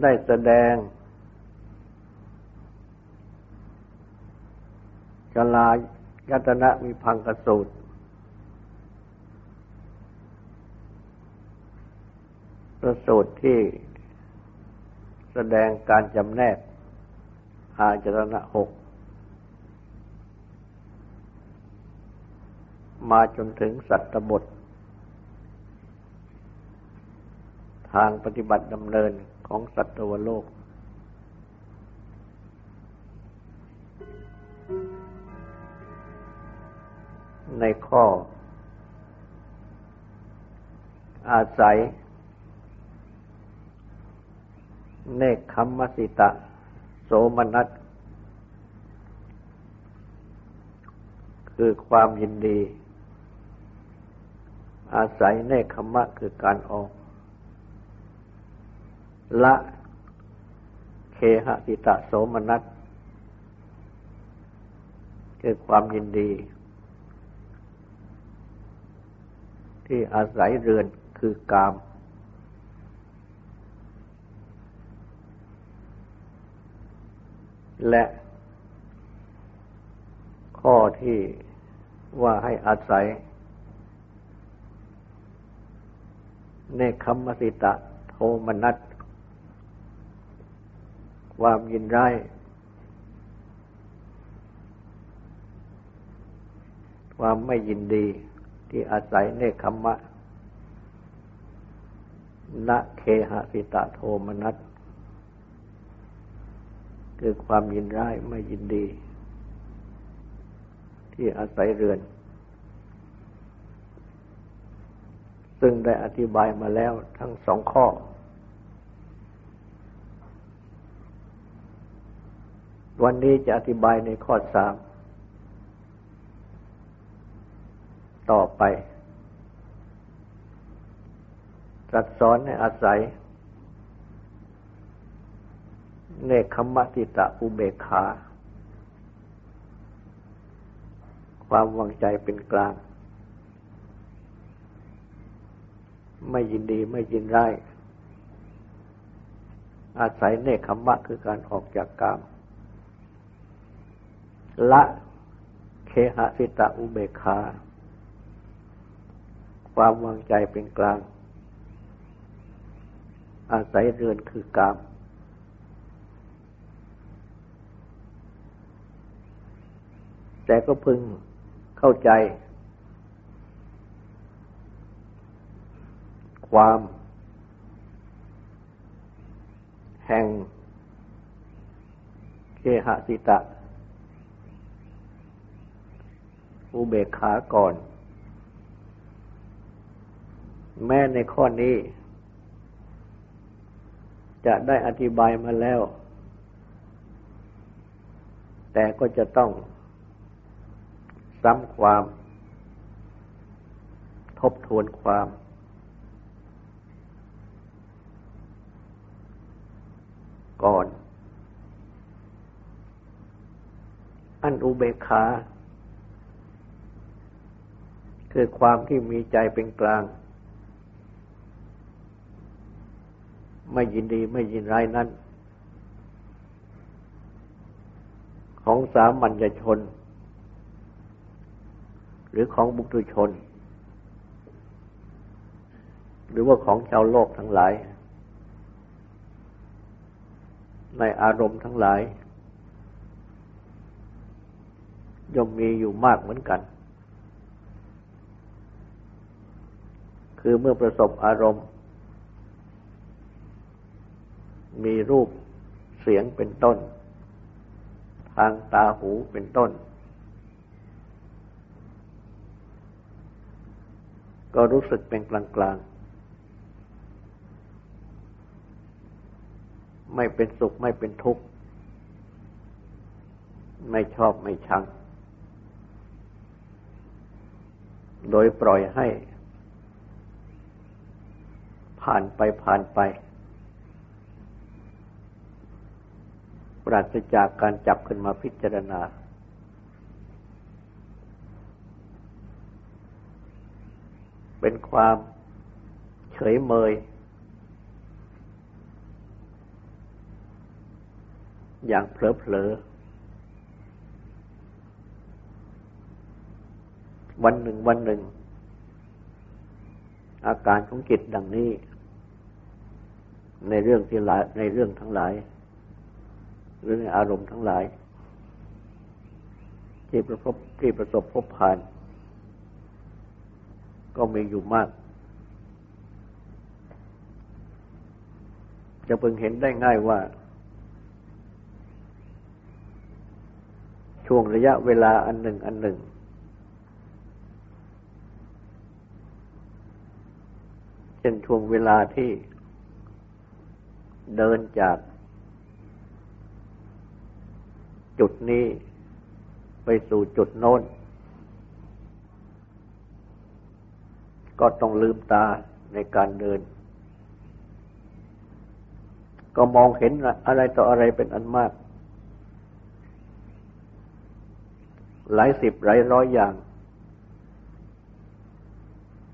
ได้แสดงกลายตนะมีพังกสูตร ประสูตรที่แสดงการจำแนก อาจรณะหก มาจนถึงสัตตบท ทางปฏิบัติดำเนิน ของสัตวโลก ในข้อ อาศัย เนคขมมสิตะ โสมนัสคือความยินดี อาศัยเนคขมะคือการออก ละเคหะติตะโสมนัสคือความยินดี ที่อาศัยเรือนคือกาม และข้อที่ว่าให้อาศัย เนคขมสิตะโทมนัส ความยินร้ายความไม่ยินดีที่อาศัยเนคขมะนะเคหสิตะโทมนัสคือความยินร้ายไม่ยินดี ที่อาศัยเรือน ซึ่งได้อธิบายมาแล้วทั้งสองข้อ วันนี้จะอธิบายในข้อสามต่อไปตรัสสอนในอาศัย เนคขมติตะอุเบกขา ความวางใจเป็นกลาง ไม่ยินดีไม่ยินร้ายอาศัยเนคขมะคือการออกจากกาม ละเคหสิตะอุเบคา ความวางใจเป็นกลาง อาศัยเรือนคือกาม แต่ก็พึงเข้าใจ ความ แห่งเคหสิตะ อุเบกขาก่อน แม้ในข้อนี้ จะได้อธิบายมาแล้ว แต่ก็จะต้องซ้ำความ ทบทวนความ ก่อน อันอุเบกขา คือความที่มีใจเป็นกลาง ไม่ยินดีไม่ยินร้ายนั้น ของสามัญชน หรือของบุคคลชน หรือว่าของชาวโลกทั้งหลาย ในอารมณ์ทั้งหลายย่อมมีอยู่มากเหมือนกัน คือเมื่อประสบอารมณ์ มีรูปเสียงเป็นต้น ทางตาหูเป็นต้น ก็รู้สึกเป็นกลางๆไม่เป็นสุขไม่เป็นทุกข์ ไม่ชอบไม่ชัง โดยปล่อยให้ ผ่านไปผ่านไป ปราศจากการจับขึ้นมาพิจารณา เป็นความเฉยเมย อย่างเผลอๆวันหนึ่งวันหนึ่ง อาการของจิตดังนี้ ในเรื่องที่หลายในเรื่องทั้งหลาย หรือในอารมณ์ทั้งหลาย ที่ประสบที่ประสบพบผ่าน ก็มีอยู่มาก จะเพิ่งเห็นได้ง่ายว่า ช่วงระยะเวลาอันหนึ่งอันหนึ่งเช่นช่วงเวลาที่ เดินจาก จุดนี้ไปสู่จุดโน้น ก็ต้องลืมตาในการเดิน ก็มองเห็นอะไรต่ออะไรเป็นอันมาก หลายสิบหลายร้อยอย่าง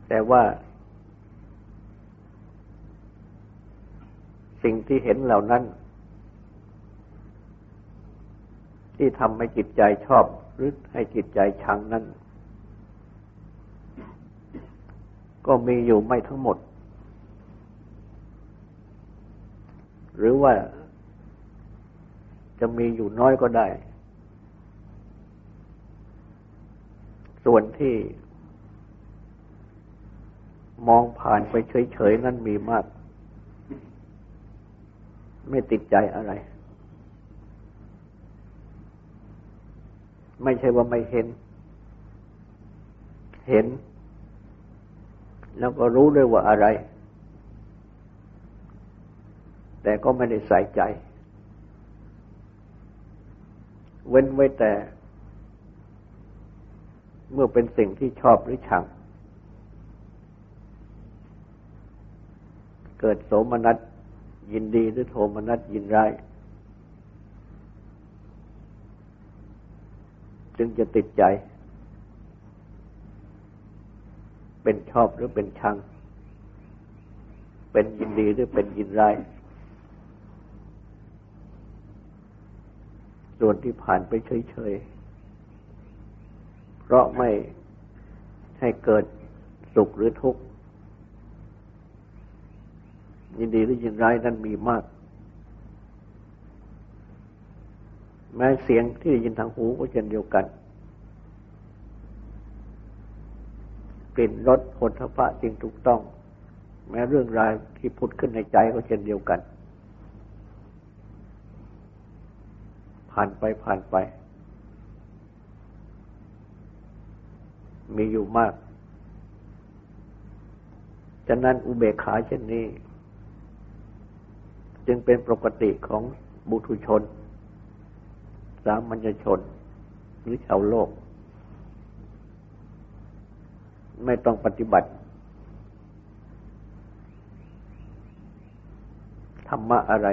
แต่ว่า สิ่งที่เห็นเหล่านั้น ที่ทำให้จิตใจชอบ หรือให้จิตใจชังนั้น ก็มีอยู่ไม่ทั้งหมด หรือว่าจะมีอยู่น้อยก็ได้ ส่วนที่มองผ่านไปเฉยๆ นั่นมีมาก ไม่ติดใจอะไร ไม่ใช่ว่าไม่เห็น เห็น แล้วก็รู้ด้วยว่าอะไร แต่ก็ไม่ได้ใส่ใจ เว้นไว้แต่ เมื่อเป็นสิ่งที่ชอบหรือชัง เกิดโสมนัส ยินดีหรือโทมนัสยินร้ายจึงจะติดใจ เป็นชอบหรือเป็นชัง เป็นยินดีหรือเป็นยินร้ายส่วนที่ผ่านไปเฉยๆ เพราะไม่ให้เกิดสุขหรือทุกข์ ยินดีหรือยินร้ายนั้นมีมาก แม้เสียงที่ได้ยินทางหูก็เช่นเดียวกันกลิ่นรสผลทพะจริงถูกต้อง แม้เรื่องราวที่พุดขึ้นในใจก็เช่นเดียวกัน ผ่านไปผ่านไป มีอยู่มาก ฉะนั้นอุเบกขาเช่นนี้ จึงเป็นปกติของบุตุชน สามัญชน หรือชาวโลก ไม่ต้องปฏิบัติ ธรรมะอะไร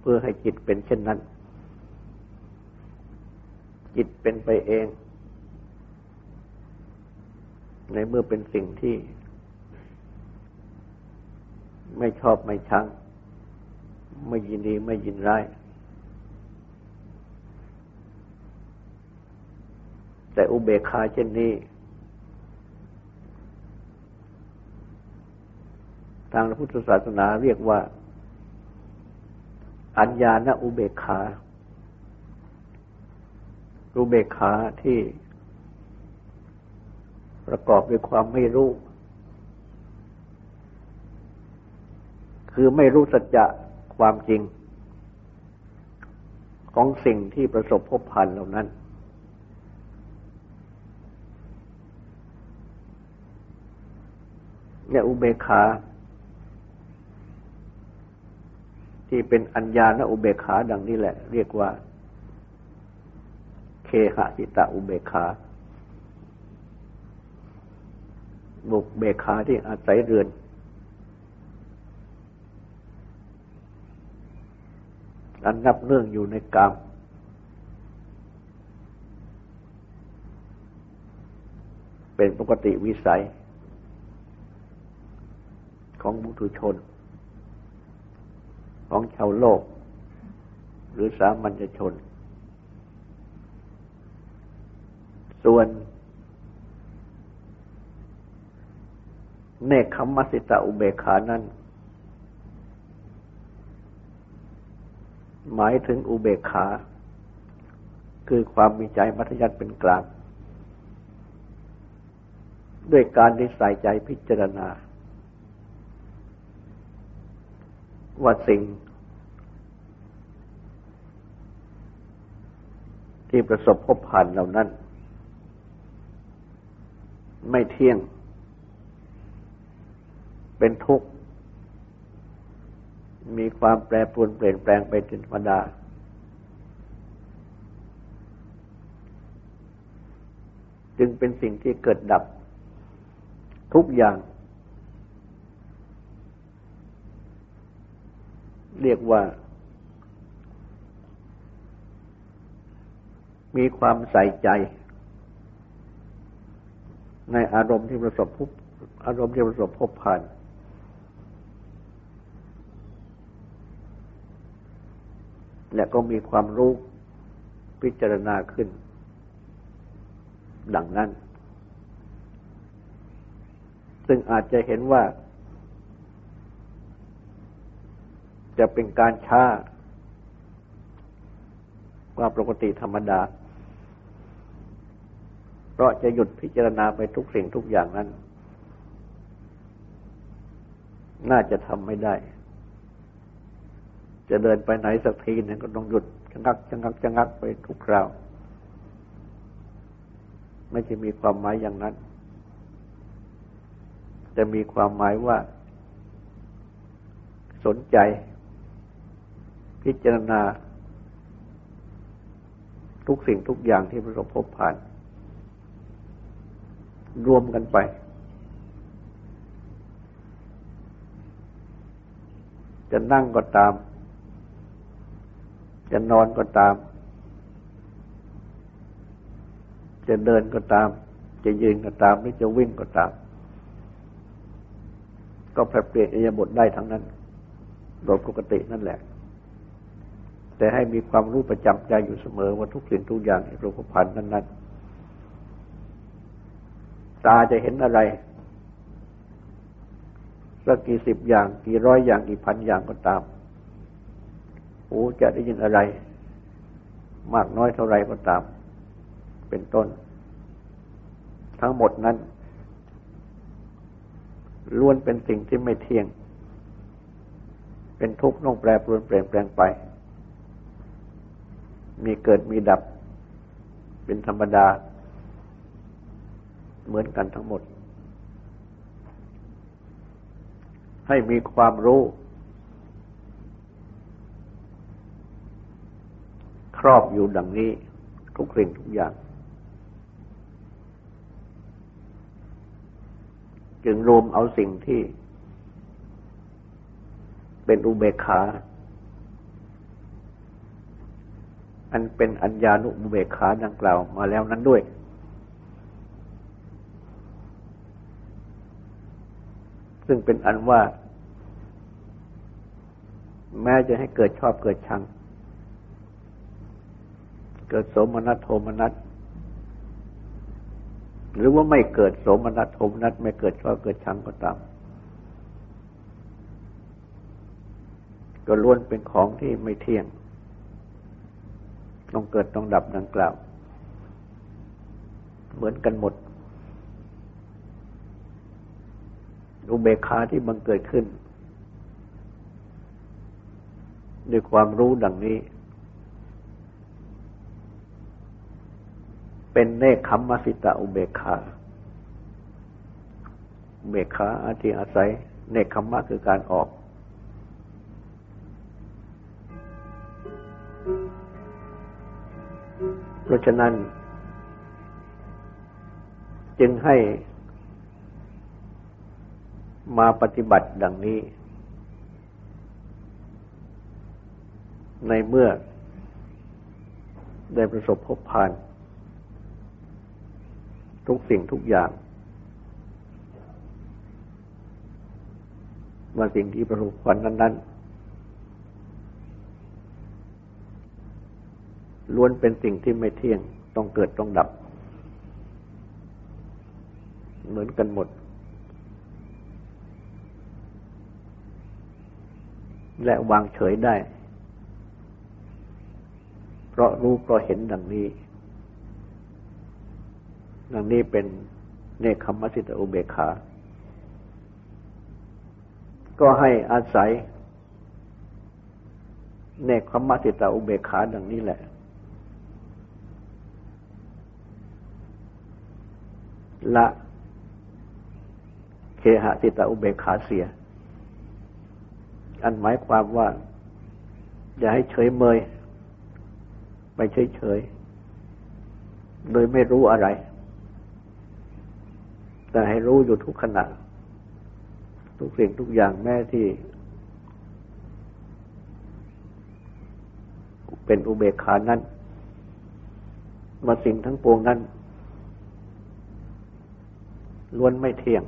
เพื่อให้จิตเป็นเช่นนั้น จิตเป็นไปเอง ในเมื่อเป็นสิ่งที่ไม่ชอบไม่ชัง ไม่ยินดีไม่ยินร้าย แต่อุเบกขาเช่นนี้ ทางพระพุทธศาสนาเรียกว่า อัญญาณอุเบกขา อุเบกขาที่ประกอบด้วยความไม่รู้ คือไม่รู้สัจจะ ความจริง ของสิ่งที่ประสบพบผ่านเหล่านั้น เนี่ยอุเบกขา ที่เป็นอัญญาณอุเบกขาดังนี้แหละ เรียกว่า เคหะสิตะอุเบกขาบุกเบกขาที่อาศัยเรือน อันนับเนื่องอยู่ในกามเป็นปกติวิสัย ของบุตุชน ของชาวโลก หรือสามัญชน ส่วน เนคขมัสิตาอุเบขานั้น หมายถึงอุเบกขา คือความมีใจมัธยัติเป็นกลาง ด้วยการที่ใส่ใจพิจารณา ว่าสิ่ง ที่ประสบพบผ่านเหล่านั้น ไม่เที่ยง เป็นทุกข์ มีความแปรปรวนเปลี่ยนแปลงไปเป็นธรรมดา จึงเป็นสิ่งที่เกิดดับ ทุกอย่าง เรียกว่า มีความใส่ใจ ในอารมณ์ที่ประสบพบอารมณ์ที่ประสบพบผ่าน และก็มีความรู้พิจารณาขึ้น ดังนั้น ซึ่งอาจจะเห็นว่า จะเป็นการช้ากว่าปกติธรรมดา เพราะจะหยุดพิจารณาไปทุกสิ่งทุกอย่างนั้น น่าจะทำไม่ได้ จะเดินไปไหนสักทีนึงก็ต้องหยุดชะงักชะงักชะงักไปทุกคราว ไม่ใช่มีความหมายอย่างนั้นจะมีความหมายว่า สนใจ พิจารณา ทุกสิ่งทุกอย่างที่ประสบพบผ่าน รวมกันไปจะนั่งก็ตาม จะนอนก็ตาม จะเดินก็ตาม จะยืนก็ตาม หรือจะวิ่งก็ตาม ก็แปรเปลี่ยนอิยาบทได้ทั้งนั้น โดยปกตินั่นแหละ แต่ให้มีความรู้ประจำใจอยู่เสมอว่าทุกสิ่งทุกอย่างในรูปพันธ์นั้น ๆ ตาจะเห็นอะไรสักกี่สิบอย่าง กี่ร้อยอย่างกี่พันอย่างก็ตาม หูจะได้ยินอะไร มากน้อยเท่าไรก็ตาม เป็นต้น ทั้งหมดนั้นล้วนเป็นสิ่งที่ไม่เที่ยง เป็นทุกข์น้องแปรปรวนเปลี่ยนแปลงไป มีเกิดมีดับ เป็นธรรมดา เหมือนกันทั้งหมด ให้มีความรู้ รอบอยู่ดังนี้ ทุกสิ่งทุกอย่าง จึงรวมเอาสิ่งที่ เป็นอุเบกขา อันเป็นอัญญานุเบกขาดังกล่าวมาแล้วนั้นด้วยซึ่งเป็นอันว่า แม้จะให้เกิดชอบเกิดชัง เกิดโสมนัสโทมนัสหรือว่าไม่เกิดโสมนัสโทมนัสไม่เกิดชอบเกิดชังก็ตาม ก็ล้วนเป็นของที่ไม่เที่ยง ต้องเกิดต้องดับดังกล่าว เหมือนกันหมด อุเบกขาที่บังเกิดขึ้น ด้วยความรู้ดังนี้ เป็นเนคขมมสิตาอุเบกขาเบกขาอาทิอาศัยเนคขมมะคือการออก เพราะฉะนั้น จึงให้มาปฏิบัติดังนี้ ในเมื่อได้ประสบพบผ่าน ทุกสิ่งทุกอย่าง ว่าสิ่งที่ประสบผลนั้น ๆ ล้วนเป็นสิ่งที่ไม่เที่ยงต้องเกิดต้องดับ เหมือนกันหมด และวางเฉยได้ เพราะรู้เพราะเห็นดังนี้ ดังนี้เป็นเนคขมัสิตอุเบกขา ก็ให้อาศัย เนคขมติตาอุเบกขาดังนี้แหละ ละเคหะติตาอุเบกขาเสีย อันหมายความว่า อย่าให้เฉยเมย ไปเฉยเฉยโดยไม่รู้อะไร แต่ให้รู้อยู่ทุกขณะทุกสิ่งทุกอย่างแม้ที่ เป็นอุเบกขานั้นมาสิ่งทั้งปวงนั้นล้วนไม่เที่ยง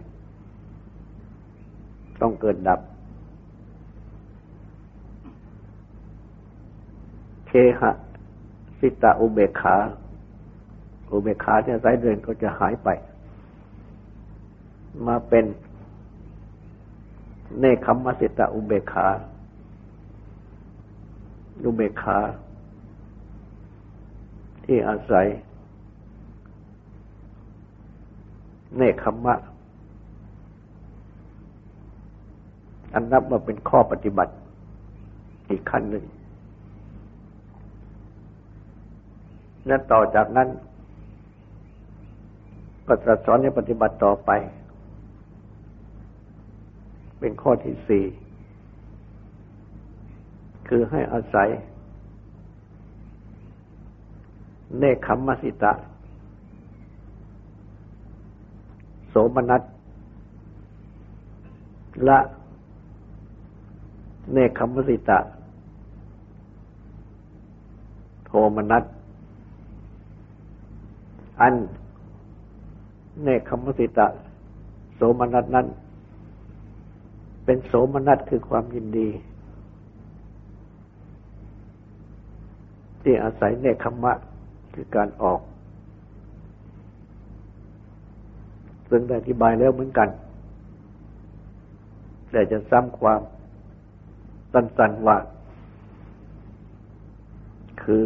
ต้องเกิดดับ เคหะ สิตาอุเบกขา อุเบกขาที่อาศัยเดินก็จะหายไป มาเป็นเนคขมมสิตาอุเบขาอุเบขาที่อาศัย เนคขมมะ อันนับว่าเป็นข้อปฏิบัติอีกขั้นหนึ่ง และต่อจากนั้นก็จะสอนให้ปฏิบัติต่อไป เป็นข้อที่สี่คือให้อาศัย เนคขมมสิตะ โสมนัสละเนคขมมสิตะ โทมนัสอันเนคขมมสิตะ โสมนัสนั้น เป็นโสมนัสคือความยินดี ที่อาศัยเนคขมะคือการออกซึ่งได้อธิบายแล้วเหมือนกัน แต่จะซ้ำความสั้นๆว่า คือ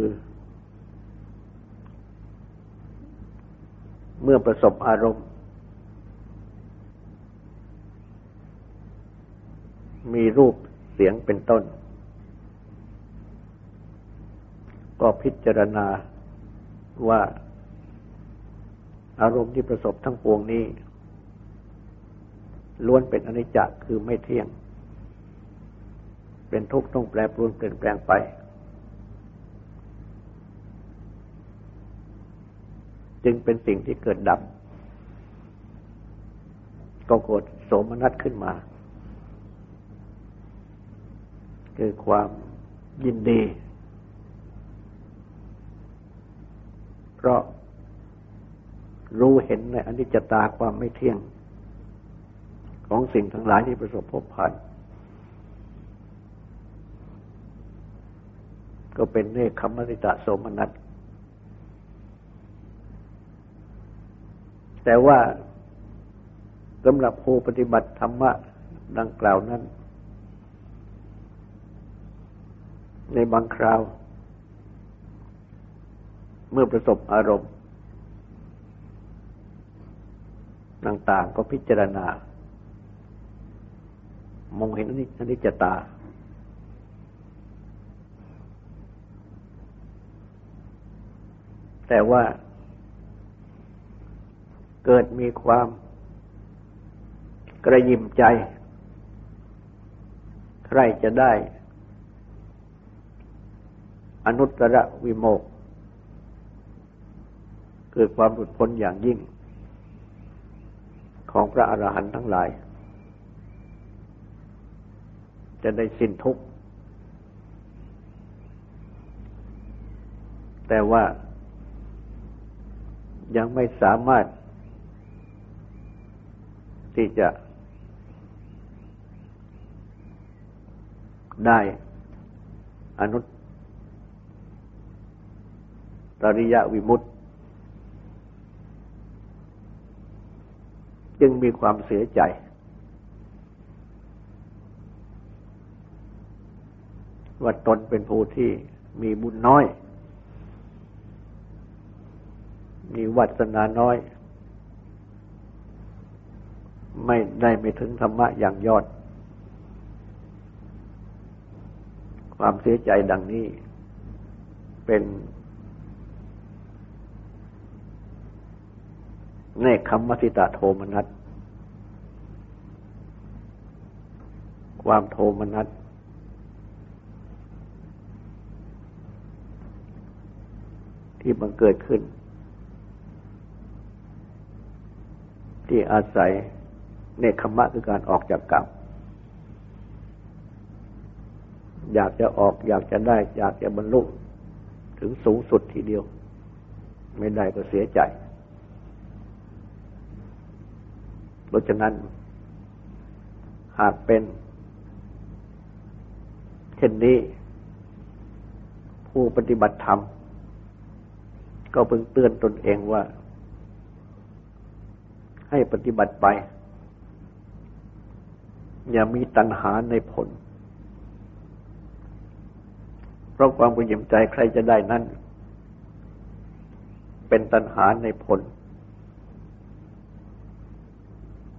เมื่อประสบอารมณ์ มีรูปเสียงเป็นต้น ก็พิจารณาว่าอารมณ์ที่ประสบทั้งปวงนี้ ล้วนเป็นอนิจจคือไม่เที่ยง เป็นทุกข์ต้องแปรปรวนเปลี่ยนแปลงไป จึงเป็นสิ่งที่เกิดดับ ก็โกรธโสมนัสขึ้นมา คือความยินดี เพราะรู้เห็นในอนิจจตาความไม่เที่ยง ของสิ่งทั้งหลายที่ประสบพบผ่าน ก็เป็นเนคขมริตะโสมนัสแต่ว่าสำหรับผู้ปฏิบัติธรรมะดังกล่าวนั้น ในบางคราว เมื่อประสบอารมณ์ ต่างๆก็พิจารณา มองเห็นอนิจจตา แต่ว่าเกิดมีความกระยิมใจ ใครจะได้ อนุตตรวิโมกเกิดความหลุดพ้นอย่างยิ่ง ของพระอรหันต์ทั้งหลาย จะได้สิ้นทุกข์ แต่ว่ายังไม่สามารถ ที่จะได้อนุต ริยวิมุตติ จึงมีความเสียใจ ว่าตนเป็นผู้ที่มีบุญน้อย มีวัฒนาน้อย ไม่ได้ไม่ถึงธรรมะอย่างยอด ความเสียใจดังนี้เป็น เนคขมมติตาโทมนัสความโทมนัสที่บังเกิดขึ้น ที่อาศัยเนคขมะคือการออกจากกรรมอยากจะออกอยากจะได้ อยากจะบรรลุถึงสูงสุดทีเดียว ไม่ได้ก็เสียใจ เพราะฉะนั้น หากเป็น เช่นนี้ ผู้ปฏิบัติธรรม ก็เพิ่งเตือนตนเองว่า ให้ปฏิบัติไป อย่ามีตัณหาในผล เพราะความกุยิมใจใครจะได้นั้น เป็นตัณหาในผล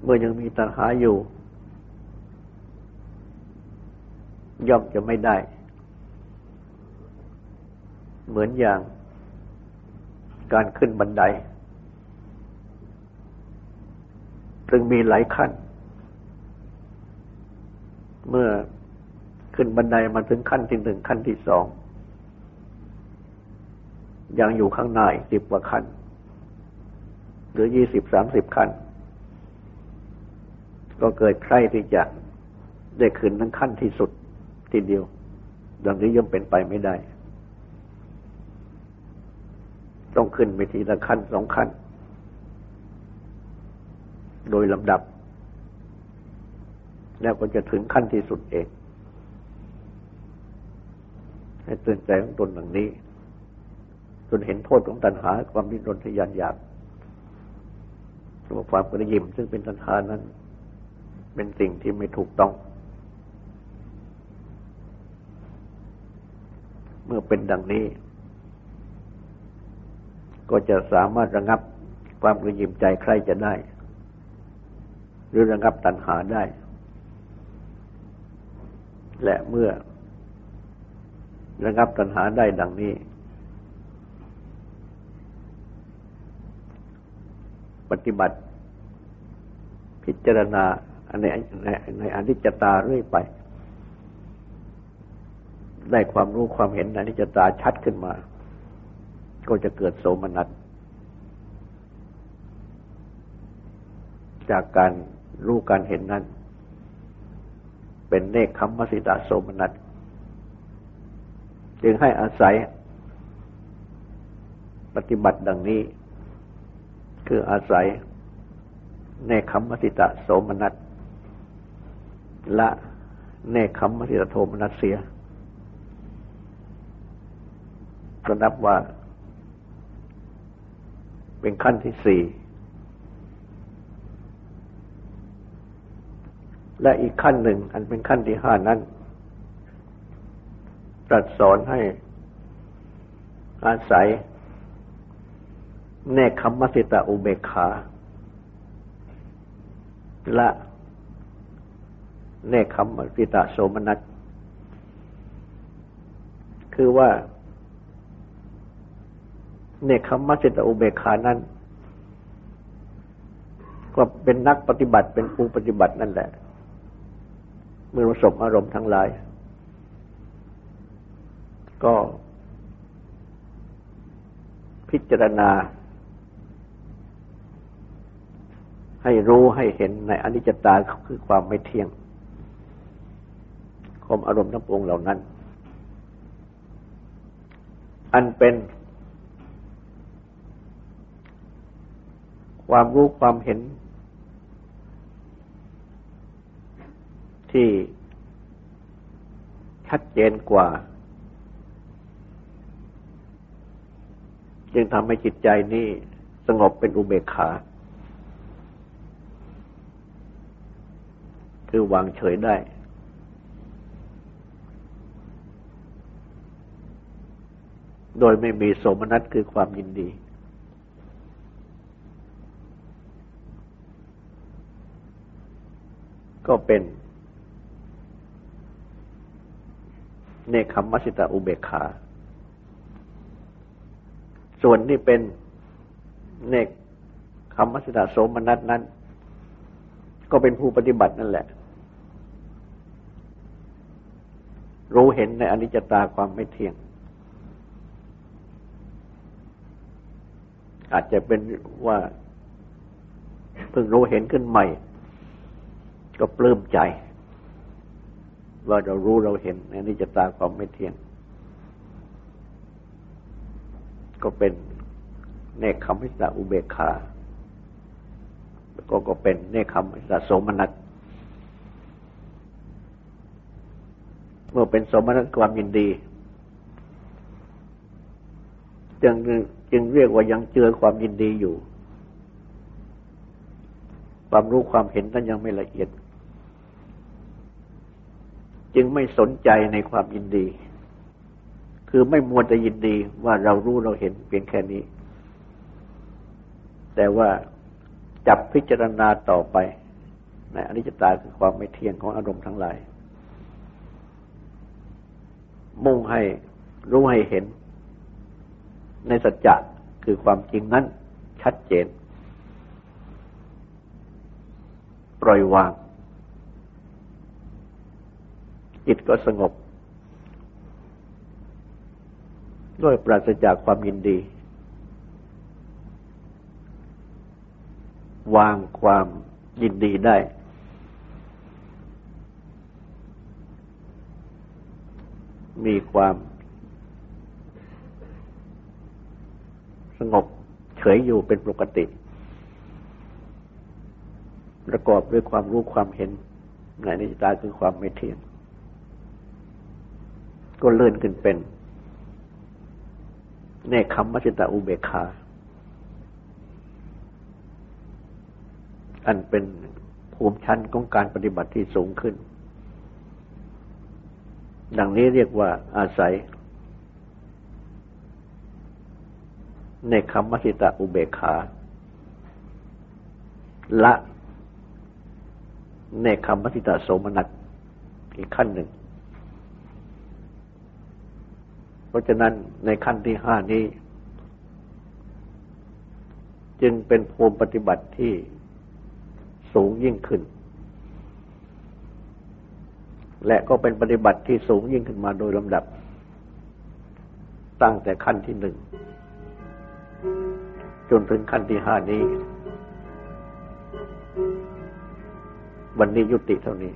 เมื่อยังมีตัณหาอยู่ ย่อมจะไม่ได้ เหมือนอย่างการขึ้นบันได ซึ่งมีหลายขั้น เมื่อขึ้นบันไดมาถึงขั้นที่หนึ่งขั้นที่สองยังอยู่ข้างในสิบกว่าขั้น หรือยี่สิบสามสิบขั้น ก็เกิดใครที่จะได้ขึ้นทั้งขั้นที่สุดทีเดียว ดังนี้ย่อมเป็นไปไม่ได้ ต้องขึ้นไปทีละขั้นสองขั้น โดยลำดับ แล้วก็จะถึงขั้นที่สุดเอง ให้เตือนใจของตนอย่างนี้ จนเห็นโทษของตัณหา ความดิ้นรนทยานอยากตัวความกระยิมซึ่งเป็นตัณหานั้น เป็นสิ่งที่ไม่ถูกต้อง เมื่อเป็นดังนี้ ก็จะสามารถระงับความกระยิมใจใครจะได้ หรือระงับตัณหาได้ และเมื่อระงับตัณหาได้ดังนี้ ปฏิบัติพิจารณา ในในในอนิจจตาเรื่อยไป ได้ความรู้ความเห็นอนิจจตาชัดขึ้นมา ก็จะเกิดโสมนัสจากการรู้การเห็นนั้น เป็นเนคขมมสิตาโสมนัสจึงให้อาศัย ปฏิบัติดังนี้ คืออาศัยในคำมติตะโสมนัส ละในคำมติตโทมนัสเสีย ก็นับว่าเป็นขั้นที่สี่และอีกขั้นหนึ่ง อันเป็นขั้นที่ห้านั้นตรัสสอนให้อาศัย เนคขมสิตาอุเบกขา ละ เนคขมสิตาโสมนัสคือว่า เนคขมัสิตาอุเบกขานั้น ก็เป็นนักปฏิบัติเป็นผู้ปฏิบัตินั่นแหละ เมื่อประสบอารมณ์ทั้งหลาย ก็ พิจารณา ให้รู้ให้เห็นในอนิจจตาคือความไม่เที่ยง มอารมณ์ทั้งปวงเหล่านั้น อันเป็น ความรู้ความเห็น ที่ชัดเจนกว่า จึงทำให้จิตใจนี้สงบเป็นอุเบกขา คือวางเฉยได้ โดยไม่มีโสมนัสคือความยินดี ก็เป็น เนคขมัสิตาอุเบกขา ส่วนที่เป็นเนคขมัสิตาโสมนัสนั้น ก็เป็นผู้ปฏิบัตินั่นแหละรู้เห็นในอนิจจตาความไม่เที่ยง อาจจะเป็นว่าเพิ่งรู้เห็นขึ้นใหม่ ก็ปลื้มใจ ว่าเรารู้เราเห็นในนิจตาความไม่เที่ยง ก็เป็นเนคขมิสะอุเบกขาแล้วก็ก็เป็นเนคขมิสะโสมนัสเมื่อเป็นสมณะความยินดี จึง จึงเรียกว่ายังเจือความยินดีอยู่ ความรู้ความเห็นนั้นยังไม่ละเอียด จึงไม่สนใจในความยินดี คือไม่มัวแต่ยินดีว่าเรารู้เราเห็นเพียงแค่นี้ แต่ว่าจับพิจารณาต่อไปในอนิจจตาคือความไม่เที่ยงของอารมณ์ทั้งหลาย มุ่งให้รู้ให้เห็น ในสัจจะคือความจริงนั้นชัดเจน ปล่อยวาง จิตก็สงบ ด้วยปราศจากความยินดี วางความยินดีได้ มีความ สงบเฉยอยู่เป็นปกติ ประกอบด้วยความรู้ความเห็นในนิจตาคือความไม่เที่ยงก็เลื่อนขึ้นเป็นเนคขมมัจิตาอุเบกขาอันเป็นภูมิชั้นของการปฏิบัติที่สูงขึ้น ดังนี้เรียกว่าอาศัย ในคำมสิตาอุเบกขา ละในคำมสิตาโสมนัสอีกขั้นหนึ่ง เพราะฉะนั้นในขั้นที่ห้านี้ จึงเป็นภูมิปฏิบัติที่สูงยิ่งขึ้น และก็เป็นปฏิบัติที่สูงยิ่งขึ้นมาโดยลำดับ ตั้งแต่ขั้นที่หนึ่ง จนถึงขั้นที่ห้านี้ วันนี้ยุติเท่านี้